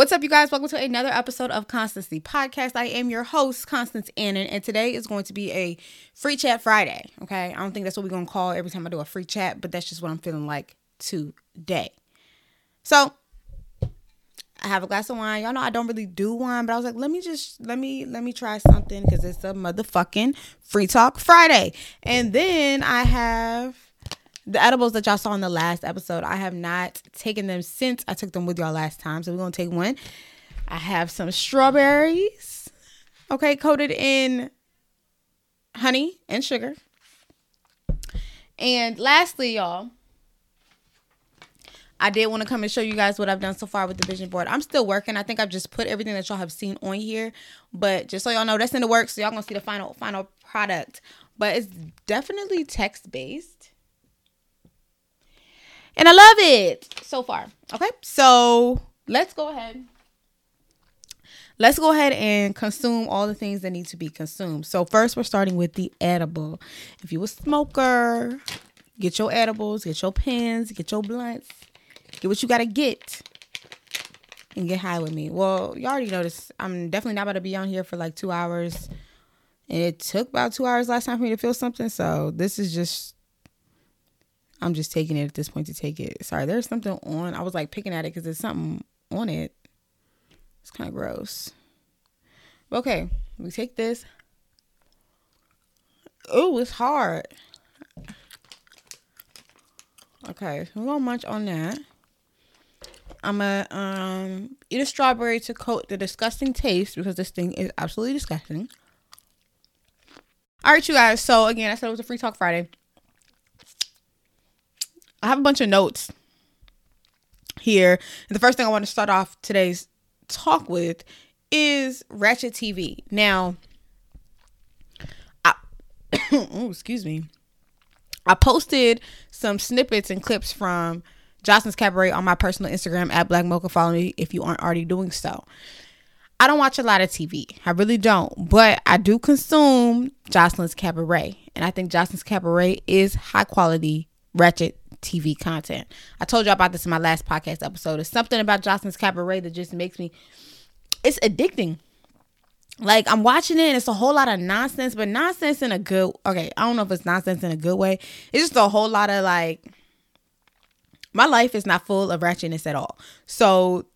What's up, you guys? Welcome to another episode of Constancy Podcast. I am your host, Constance Annan, and today is going to be a free chat Friday. Okay, I don't think that's what we're gonna call every time I do a free chat, but that's just what I'm feeling like today. So, I have a glass of wine. Y'all know I don't really do wine, but I was like, let me just let me let me try something because it's a motherfucking free talk Friday. And then I have the edibles that y'all saw in the last episode, I have not taken them since I took them with y'all last time. So we're gonna take one. I have some strawberries, okay, coated in honey and sugar. And lastly, y'all, I did want to come and show you guys what I've done so far with the vision board. I'm still working. I think I've just put everything that y'all have seen on here, but just so y'all know, that's in the works. So y'all gonna see the final final product. But it's definitely text based and I love it so far. Okay, so let's go ahead. Let's go ahead and consume all the things that need to be consumed. So first, we're starting with the edible. If you a smoker, get your edibles, get your pens, get your blunts, get what you gotta get, and get high with me. Well, you already noticed I'm definitely not about to be on here for like two hours. And it took about two hours last time for me to feel something. So this is just I'm just taking it at this point to take it. Sorry, there's something on. I was like picking at it because there's something on it. It's kind of gross. Okay, we take this. Oh, it's hard. Okay, we're gonna munch on that. I'm gonna um eat a strawberry to coat the disgusting taste because this thing is absolutely disgusting. All right, you guys. So again, I said it was a free talk Friday. I have a bunch of notes here. And the first thing I want to start off today's talk with is Ratchet TV. Now, I, oh, excuse me. I posted some snippets and clips from Joseline's Cabaret on my personal Instagram at Black Mocha. Follow me if you aren't already doing so. I don't watch a lot of TV. I really don't. But I do consume Joseline's Cabaret. And I think Joseline's Cabaret is high quality ratchet TV content. I told you about this in my last podcast episode. It's something about Joseline's Cabaret that just makes me it's addicting. Like I'm watching it and it's a whole lot of nonsense, but nonsense in a good okay, I don't know if it's nonsense in a good way. It's just a whole lot of like my life is not full of ratchetness at all. So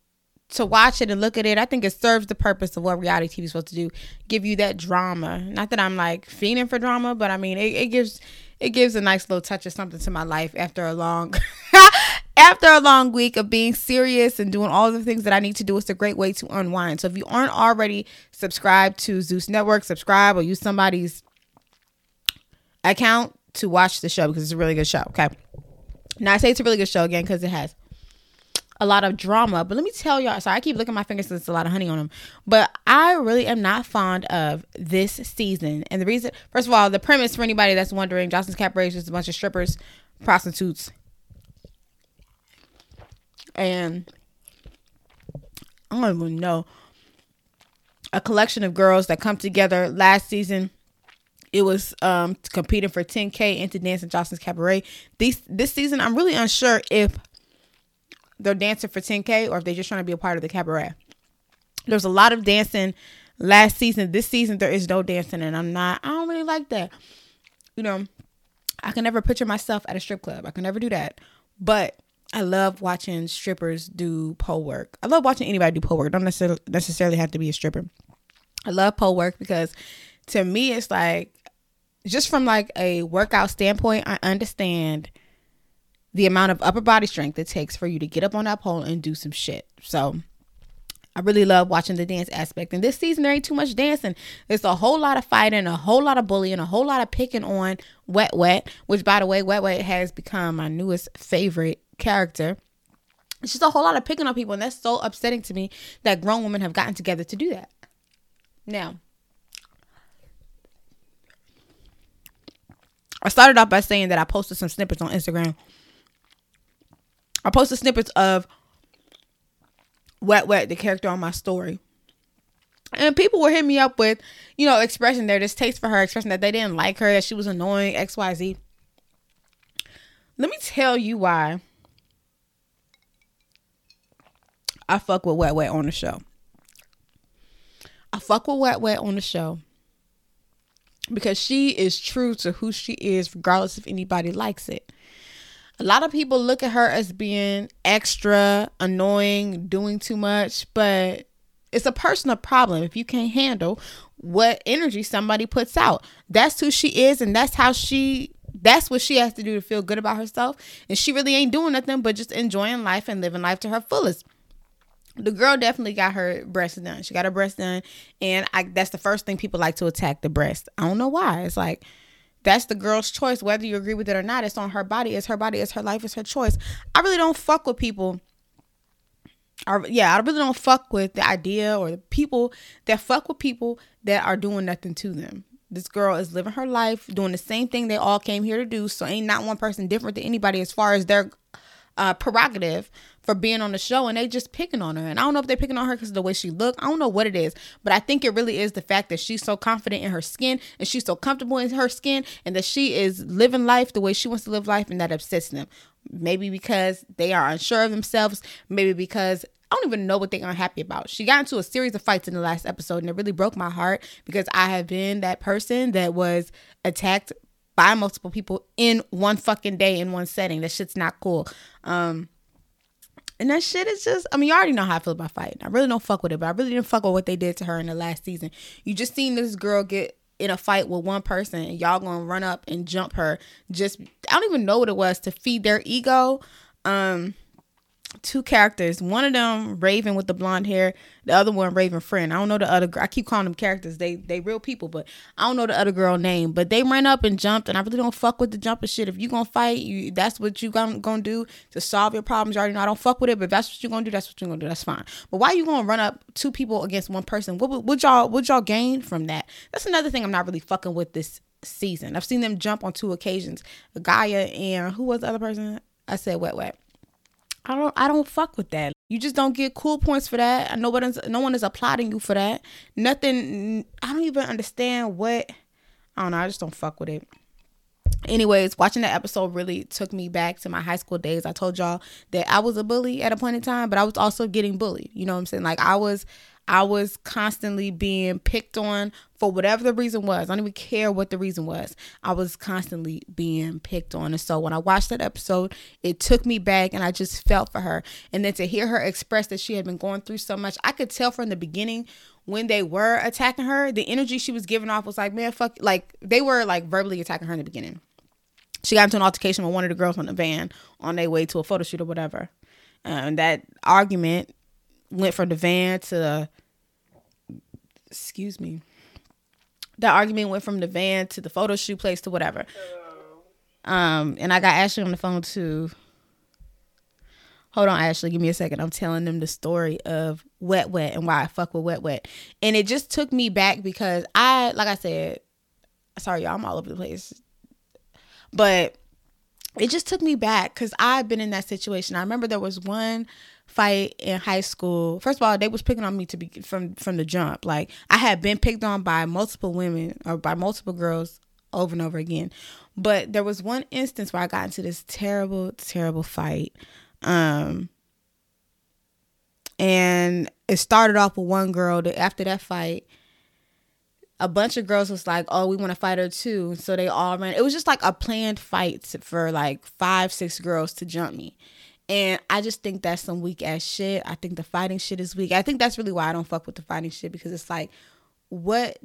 to watch it and look at it, I think it serves the purpose of what reality TV is supposed to do. Give you that drama. Not that I'm like fiending for drama, but I mean it, it gives it gives a nice little touch of something to my life after a long after a long week of being serious and doing all the things that I need to do. It's a great way to unwind. So if you aren't already subscribed to Zeus Network, subscribe or use somebody's account to watch the show because it's a really good show. Okay. Now I say it's a really good show again because it has a lot of drama. But let me tell y'all, sorry, I keep looking at my fingers since it's a lot of honey on them. But I really am not fond of this season. And the reason, first of all, the premise for anybody that's wondering, Joseline's Cabaret is a bunch of strippers, prostitutes, and I don't even know a collection of girls that come together last season. It was um competing for 10k into dancing Joseline's Cabaret. This this season, I'm really unsure if they're dancing for 10K or if they're just trying to be a part of the cabaret. There's a lot of dancing last season. This season, there is no dancing, and I'm not, I don't really like that. You know, I can never picture myself at a strip club. I can never do that. But I love watching strippers do pole work. I love watching anybody do pole work. Don't necessarily necessarily have to be a stripper. I love pole work because to me it's like just from like a workout standpoint, I understand the amount of upper body strength it takes for you to get up on that pole and do some shit. So I really love watching the dance aspect. And this season, there ain't too much dancing. There's a whole lot of fighting, a whole lot of bullying, a whole lot of picking on Wet Wet, which, by the way, Wet Wet has become my newest favorite character. It's just a whole lot of picking on people. And that's so upsetting to me that grown women have gotten together to do that. Now, I started off by saying that I posted some snippets on Instagram I posted snippets of Wet Wet, the character on my story. And people were hitting me up with, you know, expressing their distaste for her, expressing that they didn't like her, that she was annoying, XYZ. Let me tell you why I fuck with Wet Wet on the show. I fuck with Wet Wet on the show because she is true to who she is, regardless if anybody likes it. A lot of people look at her as being extra, annoying, doing too much, but it's a personal problem if you can't handle what energy somebody puts out. That's who she is, and that's how she that's what she has to do to feel good about herself. And she really ain't doing nothing but just enjoying life and living life to her fullest. The girl definitely got her breast done. She got her breast done, and I that's the first thing people like to attack the breast. I don't know why. It's like that's the girl's choice, whether you agree with it or not. It's on her body. It's her body. It's her life. It's her choice. I really don't fuck with people. I, yeah, I really don't fuck with the idea or the people that fuck with people that are doing nothing to them. This girl is living her life, doing the same thing they all came here to do. So ain't not one person different than anybody as far as their uh, prerogative for being on the show, and they just picking on her. And I don't know if they're picking on her because of the way she look. I don't know what it is, but I think it really is the fact that she's so confident in her skin and she's so comfortable in her skin, and that she is living life the way she wants to live life, and that upsets them. Maybe because they are unsure of themselves. Maybe because I don't even know what they are unhappy about. She got into a series of fights in the last episode, and it really broke my heart because I have been that person that was attacked by multiple people in one fucking day in one setting. That shit's not cool. Um, and that shit is just, I mean, you already know how I feel about fighting. I really don't fuck with it, but I really didn't fuck with what they did to her in the last season. You just seen this girl get in a fight with one person and y'all gonna run up and jump her. Just, I don't even know what it was to feed their ego. Um, two characters. One of them Raven with the blonde hair, the other one Raven friend. I don't know the other. girl. I keep calling them characters. They they real people, but I don't know the other girl name. But they ran up and jumped, and I really don't fuck with the jumping shit. If you gonna fight, you that's what you gonna gonna do to solve your problems. You already know I don't fuck with it, but if that's what you gonna do, that's what you gonna do. That's fine. But why you gonna run up two people against one person? What would y'all what y'all gain from that? That's another thing I'm not really fucking with this season. I've seen them jump on two occasions. Gaia and who was the other person? I said wet wet. I don't I don't fuck with that. You just don't get cool points for that. Nobody's no one is applauding you for that. Nothing I don't even understand what I don't know, I just don't fuck with it. Anyways, watching that episode really took me back to my high school days. I told y'all that I was a bully at a point in time, but I was also getting bullied. You know what I'm saying? Like I was I was constantly being picked on for whatever the reason was. I don't even care what the reason was. I was constantly being picked on. And so when I watched that episode, it took me back and I just felt for her. And then to hear her express that she had been going through so much, I could tell from the beginning when they were attacking her, the energy she was giving off was like, man, fuck. Like they were like verbally attacking her in the beginning. She got into an altercation with one of the girls on the van on their way to a photo shoot or whatever. And that argument went from the van to excuse me. The argument went from the van to the photo shoot place to whatever. Um, and I got Ashley on the phone too. Hold on, Ashley, give me a second. I'm telling them the story of Wet Wet and why I fuck with Wet Wet. And it just took me back because I, like I said, sorry, y'all, I'm all over the place. But it just took me back because I've been in that situation. I remember there was one fight in high school. First of all, they was picking on me to be from from the jump. Like I had been picked on by multiple women or by multiple girls over and over again. But there was one instance where I got into this terrible, terrible fight. Um and it started off with one girl that after that fight a bunch of girls was like, "Oh, we want to fight her too." So they all ran. It was just like a planned fight for like five, six girls to jump me. And I just think that's some weak ass shit. I think the fighting shit is weak. I think that's really why I don't fuck with the fighting shit because it's like, what?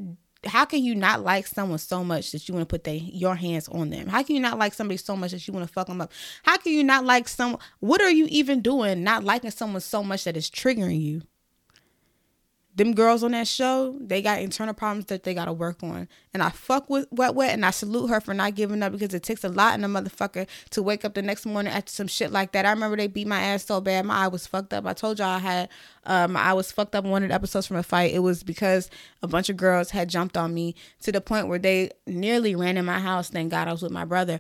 How can you not like someone so much that you want to put they, your hands on them? How can you not like somebody so much that you want to fuck them up? How can you not like someone? What are you even doing? Not liking someone so much that it's triggering you? Them girls on that show, they got internal problems that they gotta work on. And I fuck with Wet Wet and I salute her for not giving up because it takes a lot in a motherfucker to wake up the next morning after some shit like that. I remember they beat my ass so bad, my eye was fucked up. I told y'all I had um I was fucked up one of the episodes from a fight. It was because a bunch of girls had jumped on me to the point where they nearly ran in my house. Thank God I was with my brother.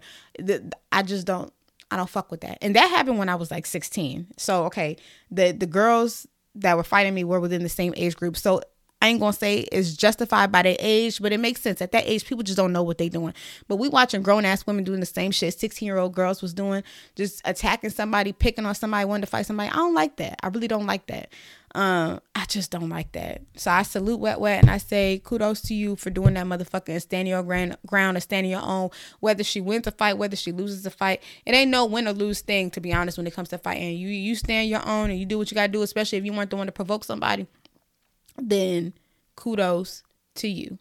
I just don't I don't fuck with that. And that happened when I was like 16. So okay, the the girls that were fighting me were within the same age group. So I ain't gonna say it's justified by their age, but it makes sense. At that age, people just don't know what they're doing. But we watching grown ass women doing the same shit 16 year old girls was doing, just attacking somebody, picking on somebody, wanting to fight somebody. I don't like that. I really don't like that. Um, I just don't like that. So I salute Wet Wet and I say kudos to you for doing that motherfucker and standing your ground, ground and standing your own. Whether she wins a fight, whether she loses a fight, it ain't no win or lose thing to be honest when it comes to fighting. You you stand your own and you do what you gotta do, especially if you weren't the one to provoke somebody. Then kudos to you.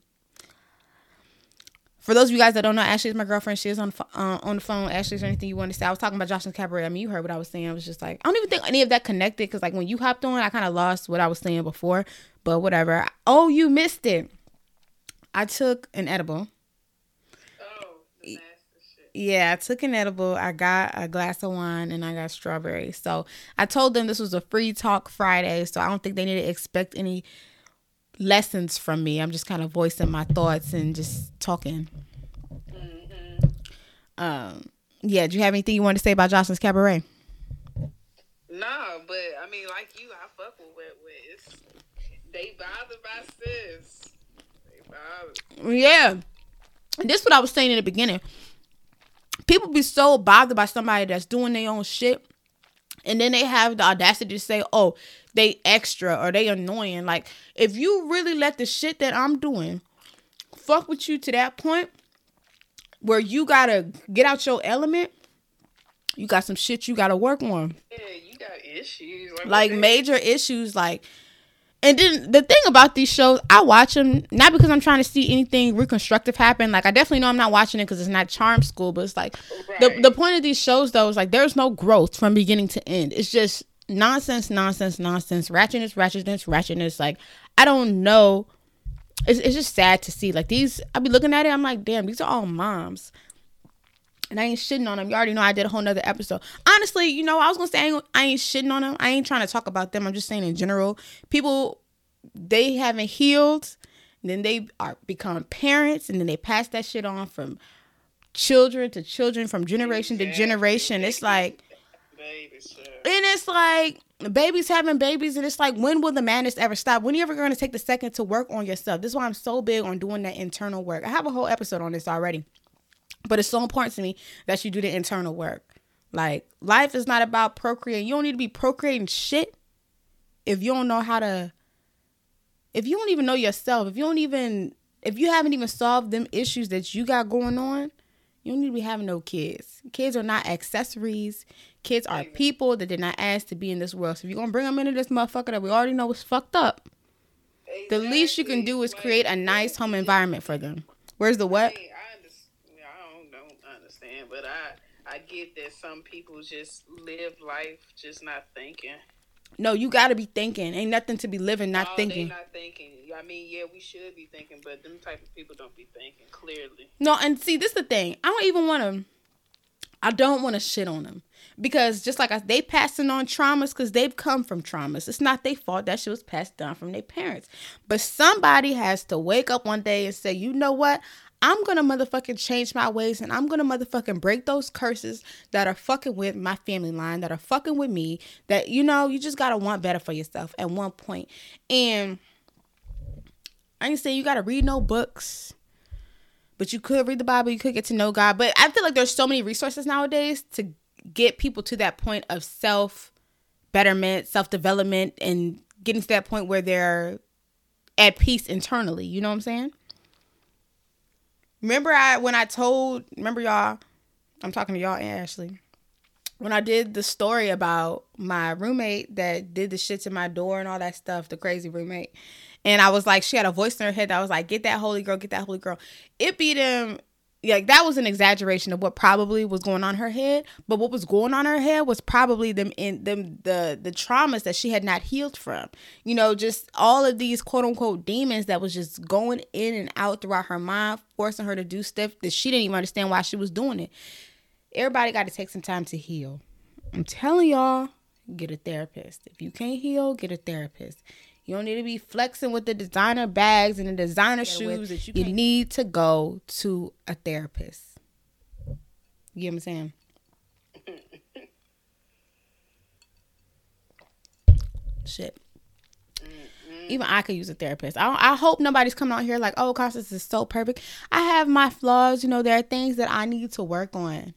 For those of you guys that don't know, Ashley is my girlfriend. She is on uh, on the phone. Ashley, is there anything you want to say? I was talking about Joseline Cabaret. I mean, you heard what I was saying. I was just like, I don't even think any of that connected because, like, when you hopped on, I kind of lost what I was saying before. But whatever. Oh, you missed it. I took an edible. Yeah, I took an edible. I got a glass of wine and I got strawberries. So I told them this was a free talk Friday. So I don't think they need to expect any lessons from me. I'm just kind of voicing my thoughts and just talking. Mm-hmm. Um, yeah. Do you have anything you want to say about Joseline's Cabaret? No, but I mean, like you, I fuck with Wet Wet. They bothered by sis. They bothered. Yeah. This is what I was saying in the beginning. People be so bothered by somebody that's doing their own shit, and then they have the audacity to say, "Oh, they extra or they annoying. Like if you really let the shit that I'm doing fuck with you to that point where you gotta get out your element, you got some shit you gotta work on. Yeah, you got issues. Like, like major issues, like and then the thing about these shows, I watch them not because I'm trying to see anything reconstructive happen. Like I definitely know I'm not watching it because it's not charm school, but it's like right. the the point of these shows though is like there's no growth from beginning to end. It's just nonsense, nonsense, nonsense, ratchetness, ratchetness, ratchetness. Like, I don't know. It's, it's just sad to see. Like, these, I be looking at it, I'm like, damn, these are all moms. And I ain't shitting on them. You already know I did a whole nother episode. Honestly, you know, I was gonna say I ain't, I ain't shitting on them. I ain't trying to talk about them. I'm just saying in general, people they haven't healed, then they are become parents, and then they pass that shit on from children to children, from generation to generation. It's like and it's like babies having babies, and it's like, when will the madness ever stop? When are you ever going to take the second to work on yourself? This is why I'm so big on doing that internal work. I have a whole episode on this already, but it's so important to me that you do the internal work. Like, life is not about procreating. You don't need to be procreating shit if you don't know how to, if you don't even know yourself, if you don't even, if you haven't even solved them issues that you got going on, you don't need to be having no kids. Kids are not accessories. Kids are people that did not ask to be in this world. So if you're gonna bring them into this motherfucker that we already know is fucked up, exactly. the least you can do is create a nice home environment for them. Where's the what? I, mean, I, understand, I don't, but I I get that some people just live life just not thinking. No, you got to be thinking. Ain't nothing to be living not no, thinking. Not thinking. I mean, yeah, we should be thinking, but them type of people don't be thinking clearly. No, and see, this is the thing. I don't even want to. I don't want to shit on them because just like I, they passing on traumas because they've come from traumas. It's not their fault that shit was passed down from their parents. But somebody has to wake up one day and say, you know what? I'm gonna motherfucking change my ways and I'm gonna motherfucking break those curses that are fucking with my family line, that are fucking with me, that you know, you just gotta want better for yourself at one point. And I ain't saying you gotta read no books, but you could read the Bible, you could get to know God. But I feel like there's so many resources nowadays to get people to that point of self betterment, self development, and getting to that point where they're at peace internally. You know what I'm saying? Remember I when I told remember y'all, I'm talking to y'all and Ashley. When I did the story about my roommate that did the shit to my door and all that stuff, the crazy roommate. And I was like, she had a voice in her head that was like, get that holy girl, get that holy girl. It beat him like that was an exaggeration of what probably was going on her head but what was going on her head was probably them in them the the traumas that she had not healed from. You know just all of these quote unquote demons that was just going in and out throughout her mind forcing her to do stuff that she didn't even understand why she was doing it. Everybody got to take some time to heal. I'm telling y'all get a therapist. If you can't heal get a therapist you don't need to be flexing with the designer bags and the designer shoes. That you, you need to go to a therapist. You get what I'm saying? Shit. Even I could use a therapist. I, I hope nobody's coming out here like, oh, Constance is so perfect. I have my flaws. You know, there are things that I need to work on.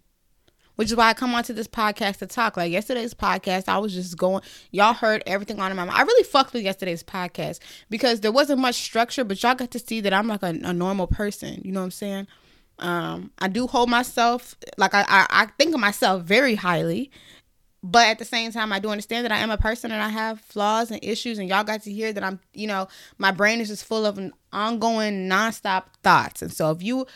Which is why I come onto this podcast to talk. Like yesterday's podcast, I was just going. Y'all heard everything on my mind. I really fucked with yesterday's podcast because there wasn't much structure, but y'all got to see that I'm like a, a normal person. You know what I'm saying? Um, I do hold myself like I, I I think of myself very highly, but at the same time, I do understand that I am a person and I have flaws and issues. And y'all got to hear that I'm, you know, my brain is just full of an ongoing, nonstop thoughts. And so if you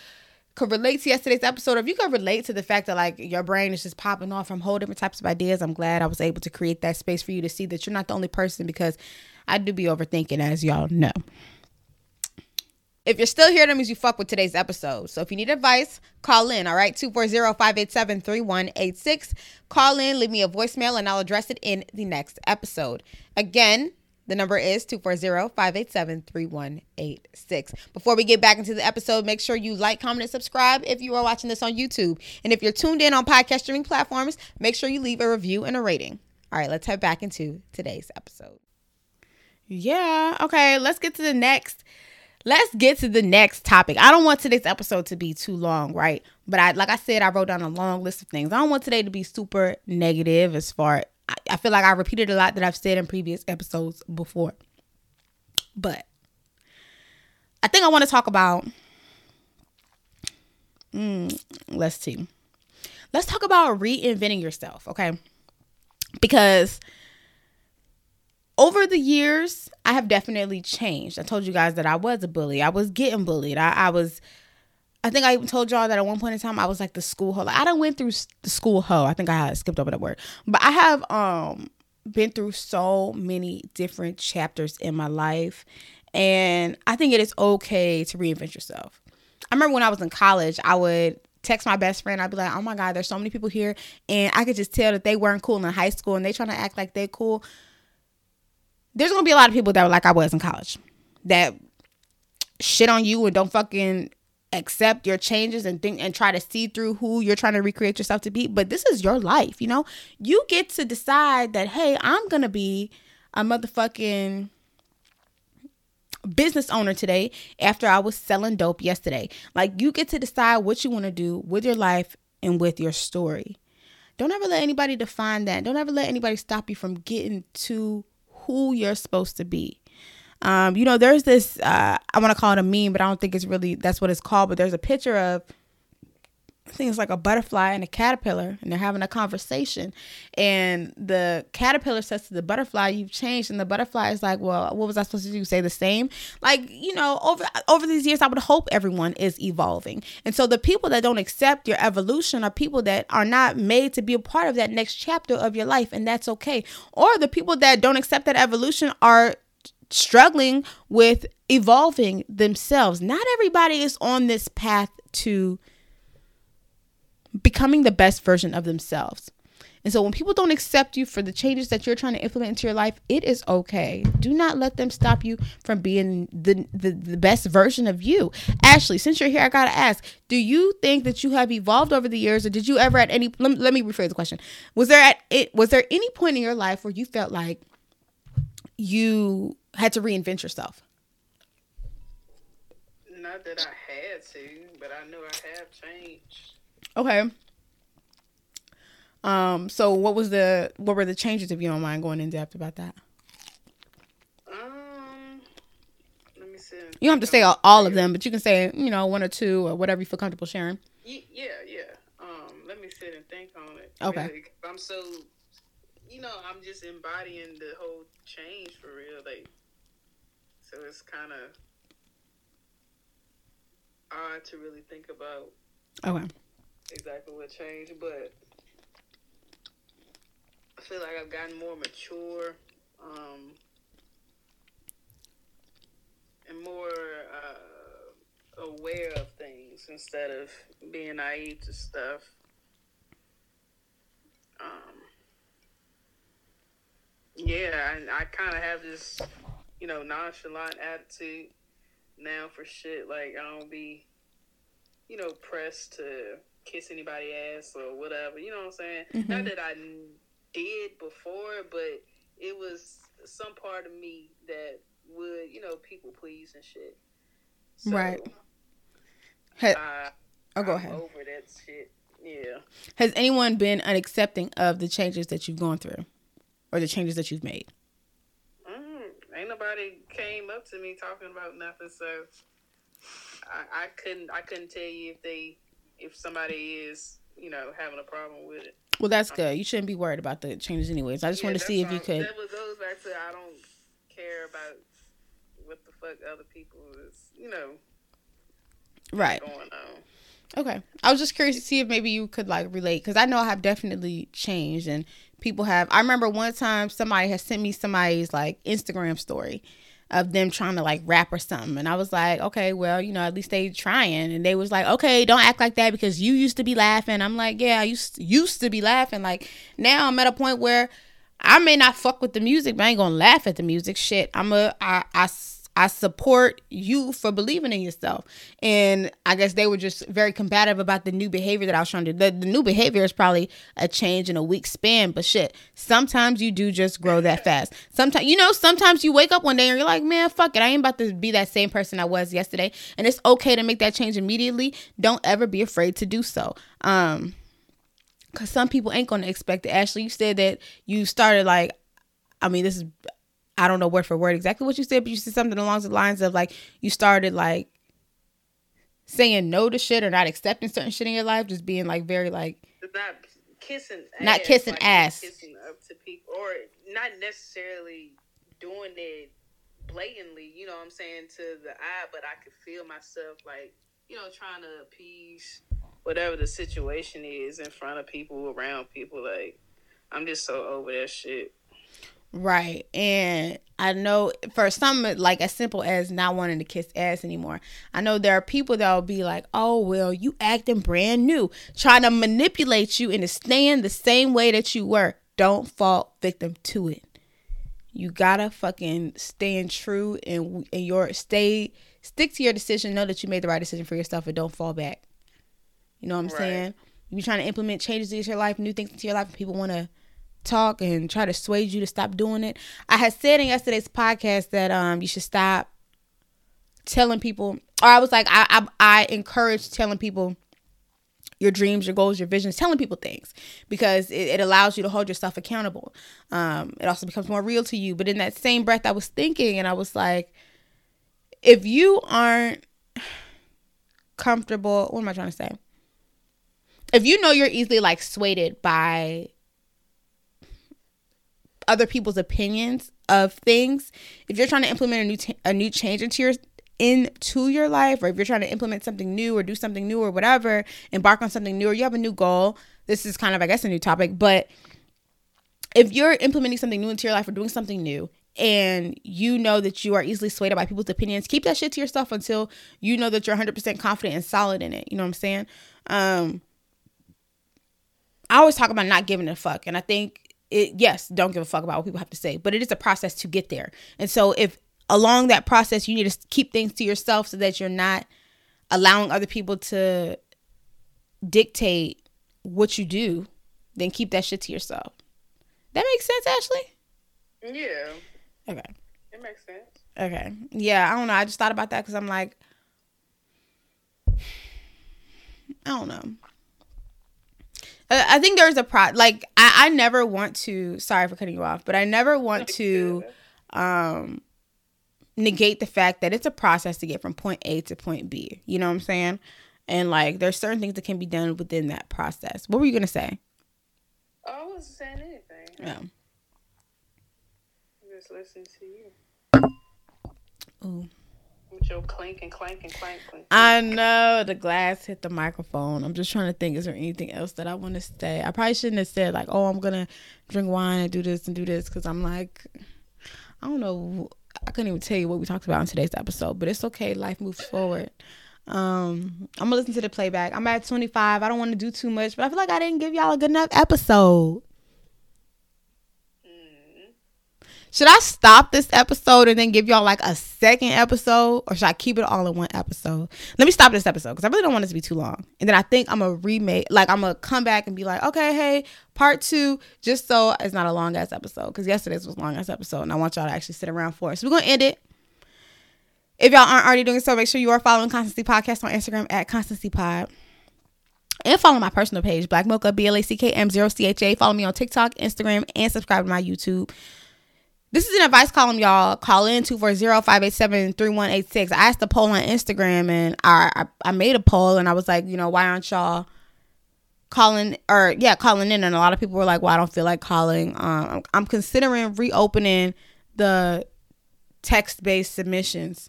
could relate to yesterday's episode, if you could relate to the fact that like your brain is just popping off from whole different types of ideas, I'm glad I was able to create that space for you to see that you're not the only person because I do be overthinking, as y'all know. If you're still here, that means you fuck with today's episode. So if you need advice, call in, all right? 240-587-3186. Call in, leave me a voicemail, and I'll address it in the next episode. Again, the number is 240-587-3186. Before we get back into the episode, make sure you like, comment, and subscribe if you are watching this on YouTube. And if you're tuned in on podcast streaming platforms, make sure you leave a review and a rating. All right, let's head back into today's episode. Yeah, okay, let's get to the next let's get to the next topic. I don't want today's episode to be too long, right? But I like I said, I wrote down a long list of things. I don't want today to be super negative as far I, feel like I repeated a lot that I've said in previous episodes before. But I think I want to talk about mm, let's see. Let's talk about reinventing yourself, okay? Because over the years, I have definitely changed. I told you guys that I was a bully. I was getting bullied. I, I was, I think I even told y'all that at one point in time I was like the school hoe. Like, I don't went through the school hoe. I think I skipped over that word, but I have um been through so many different chapters in my life, and I think it is okay to reinvent yourself. I remember when I was in college, I would text my best friend. I'd be like, "Oh my god, there's so many people here," and I could just tell that they weren't cool in high school, and they trying to act like they cool there's gonna be a lot of people that were like I was in college that shit on you and don't fucking accept your changes and think and try to see through who you're trying to recreate yourself to be. But this is your life, you know? You get to decide that, hey, I'm gonna be a motherfucking business owner today after I was selling dope yesterday. Like you get to decide what you want to do with your life and with your story. Don't ever let anybody define that. Don't ever let anybody stop you from getting to who you're supposed to be. Um, you know, there's this uh, I want to call it a meme, but I don't think it's really that's what it's called. But there's a picture of I think it's like a butterfly and a caterpillar, and they're having a conversation. And the caterpillar says to the butterfly, "You've changed," and the butterfly is like, "Well, what was I supposed to do? Say the same?" Like you know, over over these years, I would hope everyone is evolving. And so the people that don't accept your evolution are people that are not made to be a part of that next chapter of your life, and that's okay. Or the people that don't accept that evolution are struggling with evolving themselves. Not everybody is on this path to becoming the best version of themselves. And so when people don't accept you for the changes that you're trying to implement into your life, it is okay. Do not let them stop you from being the, the, the best version of you. Ashley, since you're here, I gotta ask, do you think that you have evolved over the years or did you ever at any let let me rephrase the question. Was there at it was there any point in your life where you felt like you had to reinvent yourself? Not that I had to, but I knew I have changed. Okay. Um. So, what was the what were the changes? If you don't mind going in depth about that. Um. Let me see. You don't have to say all, all of them, but you can say you know one or two or whatever you feel comfortable sharing. Yeah, yeah. Um. Let me sit and think on it. Okay. Really. I'm so, you know, I'm just embodying the whole change for real. Like, so it's kind of odd to really think about. Okay exactly what changed, but I feel like I've gotten more mature um, and more uh, aware of things instead of being naive to stuff. Um, yeah, I, I kind of have this, you know, nonchalant attitude now for shit. Like I don't be, you know, pressed to kiss anybody ass or whatever. You know what I'm saying? Mm-hmm. Not that I did before, but it was some part of me that would you know, people please and shit. Right. Ha- uh, oh, go I'm ahead. Over that shit. Yeah. Has anyone been unaccepting of the changes that you've gone through, or the changes that you've made? Ain't nobody came up to me talking about nothing, so I, I couldn't. I couldn't tell you if they, if somebody is, you know, having a problem with it. Well, that's good. You shouldn't be worried about the changes, anyways. I just Yeah, wanted to see if you could. That goes back to I don't care about what the fuck other people is, you know, Right. going on. Okay. I was just curious to see if maybe you could like relate because I know I have definitely changed and people have. I remember one time somebody has sent me somebody's like Instagram story of them trying to like rap or something and I was like, okay, well, you know, at least they trying and they was like, okay, don't act like that because you used to be laughing. I'm like, yeah, I used used to be laughing. Like now I'm at a point where I may not fuck with the music, but I ain't gonna laugh at the music. Shit, I'm a I I I support you for believing in yourself. And I guess they were just very combative about the new behavior that I was trying to do. The, the new behavior is probably a change in a week span, but shit, sometimes you do just grow that fast. Sometimes, you know, sometimes you wake up one day and you're like, man, fuck it. I ain't about to be that same person I was yesterday. And it's okay to make that change immediately. Don't ever be afraid to do so. Um, Cause some people ain't gonna expect it. Ashley, you said that you started like, I mean, this is I don't know word for word exactly what you said, but you said something along the lines of like you started like saying no to shit or not accepting certain shit in your life, just being like very like not kissing, Not ass, kissing like, ass. kissing up to people, or not necessarily doing it blatantly. You know what I'm saying to the eye, but I could feel myself like you know trying to appease whatever the situation is in front of people, around people. Like I'm just so over that shit. Right. And I know for some, like as simple as not wanting to kiss ass anymore, I know there are people that will be like, oh, well, you acting brand new, trying to manipulate you into staying the same way that you were. Don't fall victim to it. You gotta fucking stand true and, and your stay, stick to your decision. Know that you made the right decision for yourself and don't fall back. You know what I'm Right. saying? You be trying to implement changes into your life, new things into your life, and people want to talk and try to sway you to stop doing it. I had said in yesterday's podcast that um you should stop telling people or I was like I I, I encourage telling people your dreams, your goals, your visions, telling people things because it, it allows you to hold yourself accountable. Um, it also becomes more real to you. But in that same breath, I was thinking and I was like, if you aren't comfortable, what am I trying to say? If you know you're easily like swayed by other people's opinions of things, if you're trying to implement a new t- a new change into your into your life, or if you're trying to implement something new or do something new or whatever, embark on something new, or you have a new goal. This is kind of, I guess, a new topic, but if you're implementing something new into your life or doing something new and you know that you are easily swayed by people's opinions, keep that shit to yourself until you know that you're 100% confident and solid in it. You know what I'm saying? Um, I always talk about not giving a fuck. And I think it, yes, don't give a fuck about what people have to say, but it is a process to get there. And so if along that process, you need to keep things to yourself so that you're not allowing other people to dictate what you do, then keep that shit to yourself. That makes sense, Ashley? Yeah, Okay. it makes sense. Okay. Yeah, I don't know. I just thought about that because I'm like, I don't know. Uh, I think there's a pro. Like, I, I never want to. Sorry for cutting you off, but I never want to um negate the fact that it's a process to get from point A to point B. You know what I'm saying? And like, there's certain things that can be done within that process. What were you gonna say? Oh, I wasn't saying anything. Yeah. I'm just listening to you. Ooh. Clink and and clank clank. I know the glass hit the microphone. I'm just trying to think. Is there anything else that I want to say? I probably shouldn't have said like, "Oh, I'm gonna drink wine and do this and do this," because I'm like, I don't know. I couldn't even tell you what we talked about in today's episode, but it's okay. Life moves forward. Um, I'm gonna listen to the playback. I'm at 25. I don't want to do too much, but I feel like I didn't give y'all a good enough episode. Should I stop this episode and then give y'all like a second episode, or should I keep it all in one episode? Let me stop this episode because I really don't want it to be too long. And then I think I'm gonna remake, like I'm gonna come back and be like, okay, hey, part two, just so it's not a long ass episode because yesterday's was a long ass episode, and I want y'all to actually sit around for it. So we're gonna end it. If y'all aren't already doing so, make sure you are following Constancy Podcast on Instagram at Constancy Pod. And follow my personal page, Black Mocha, B L A C K M 0 C H A. Follow me on TikTok, Instagram, and subscribe to my YouTube. This is an advice column, y'all. Call in 240-587-3186. I asked the poll on Instagram and I, I I made a poll and I was like, you know, why aren't y'all calling or yeah, calling in? And a lot of people were like, well, I don't feel like calling. Um, I'm considering reopening the text-based submissions.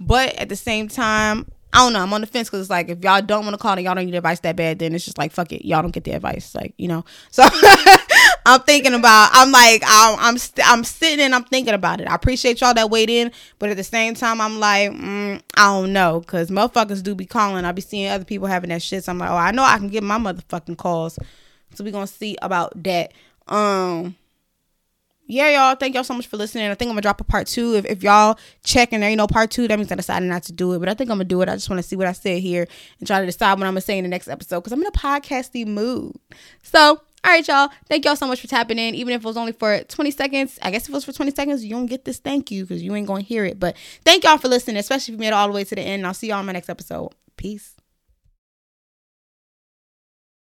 But at the same time, I don't know. I'm on the fence because it's like if y'all don't want to call and y'all don't need advice that bad, then it's just like fuck it. Y'all don't get the advice, like you know. So I'm thinking about. I'm like I'm I'm, st- I'm sitting and I'm thinking about it. I appreciate y'all that weighed in, but at the same time, I'm like mm, I don't know because motherfuckers do be calling. I be seeing other people having that shit. So I'm like, oh, I know I can get my motherfucking calls. So we gonna see about that. Um yeah, y'all. Thank y'all so much for listening. I think I'm gonna drop a part two. If, if y'all check and there ain't no part two, that means I decided not to do it. But I think I'm gonna do it. I just want to see what I said here and try to decide what I'm gonna say in the next episode because I'm in a podcasty mood. So, all right, y'all. Thank y'all so much for tapping in. Even if it was only for 20 seconds, I guess if it was for 20 seconds, you don't get this thank you because you ain't gonna hear it. But thank y'all for listening, especially if you made it all the way to the end. I'll see y'all in my next episode. Peace.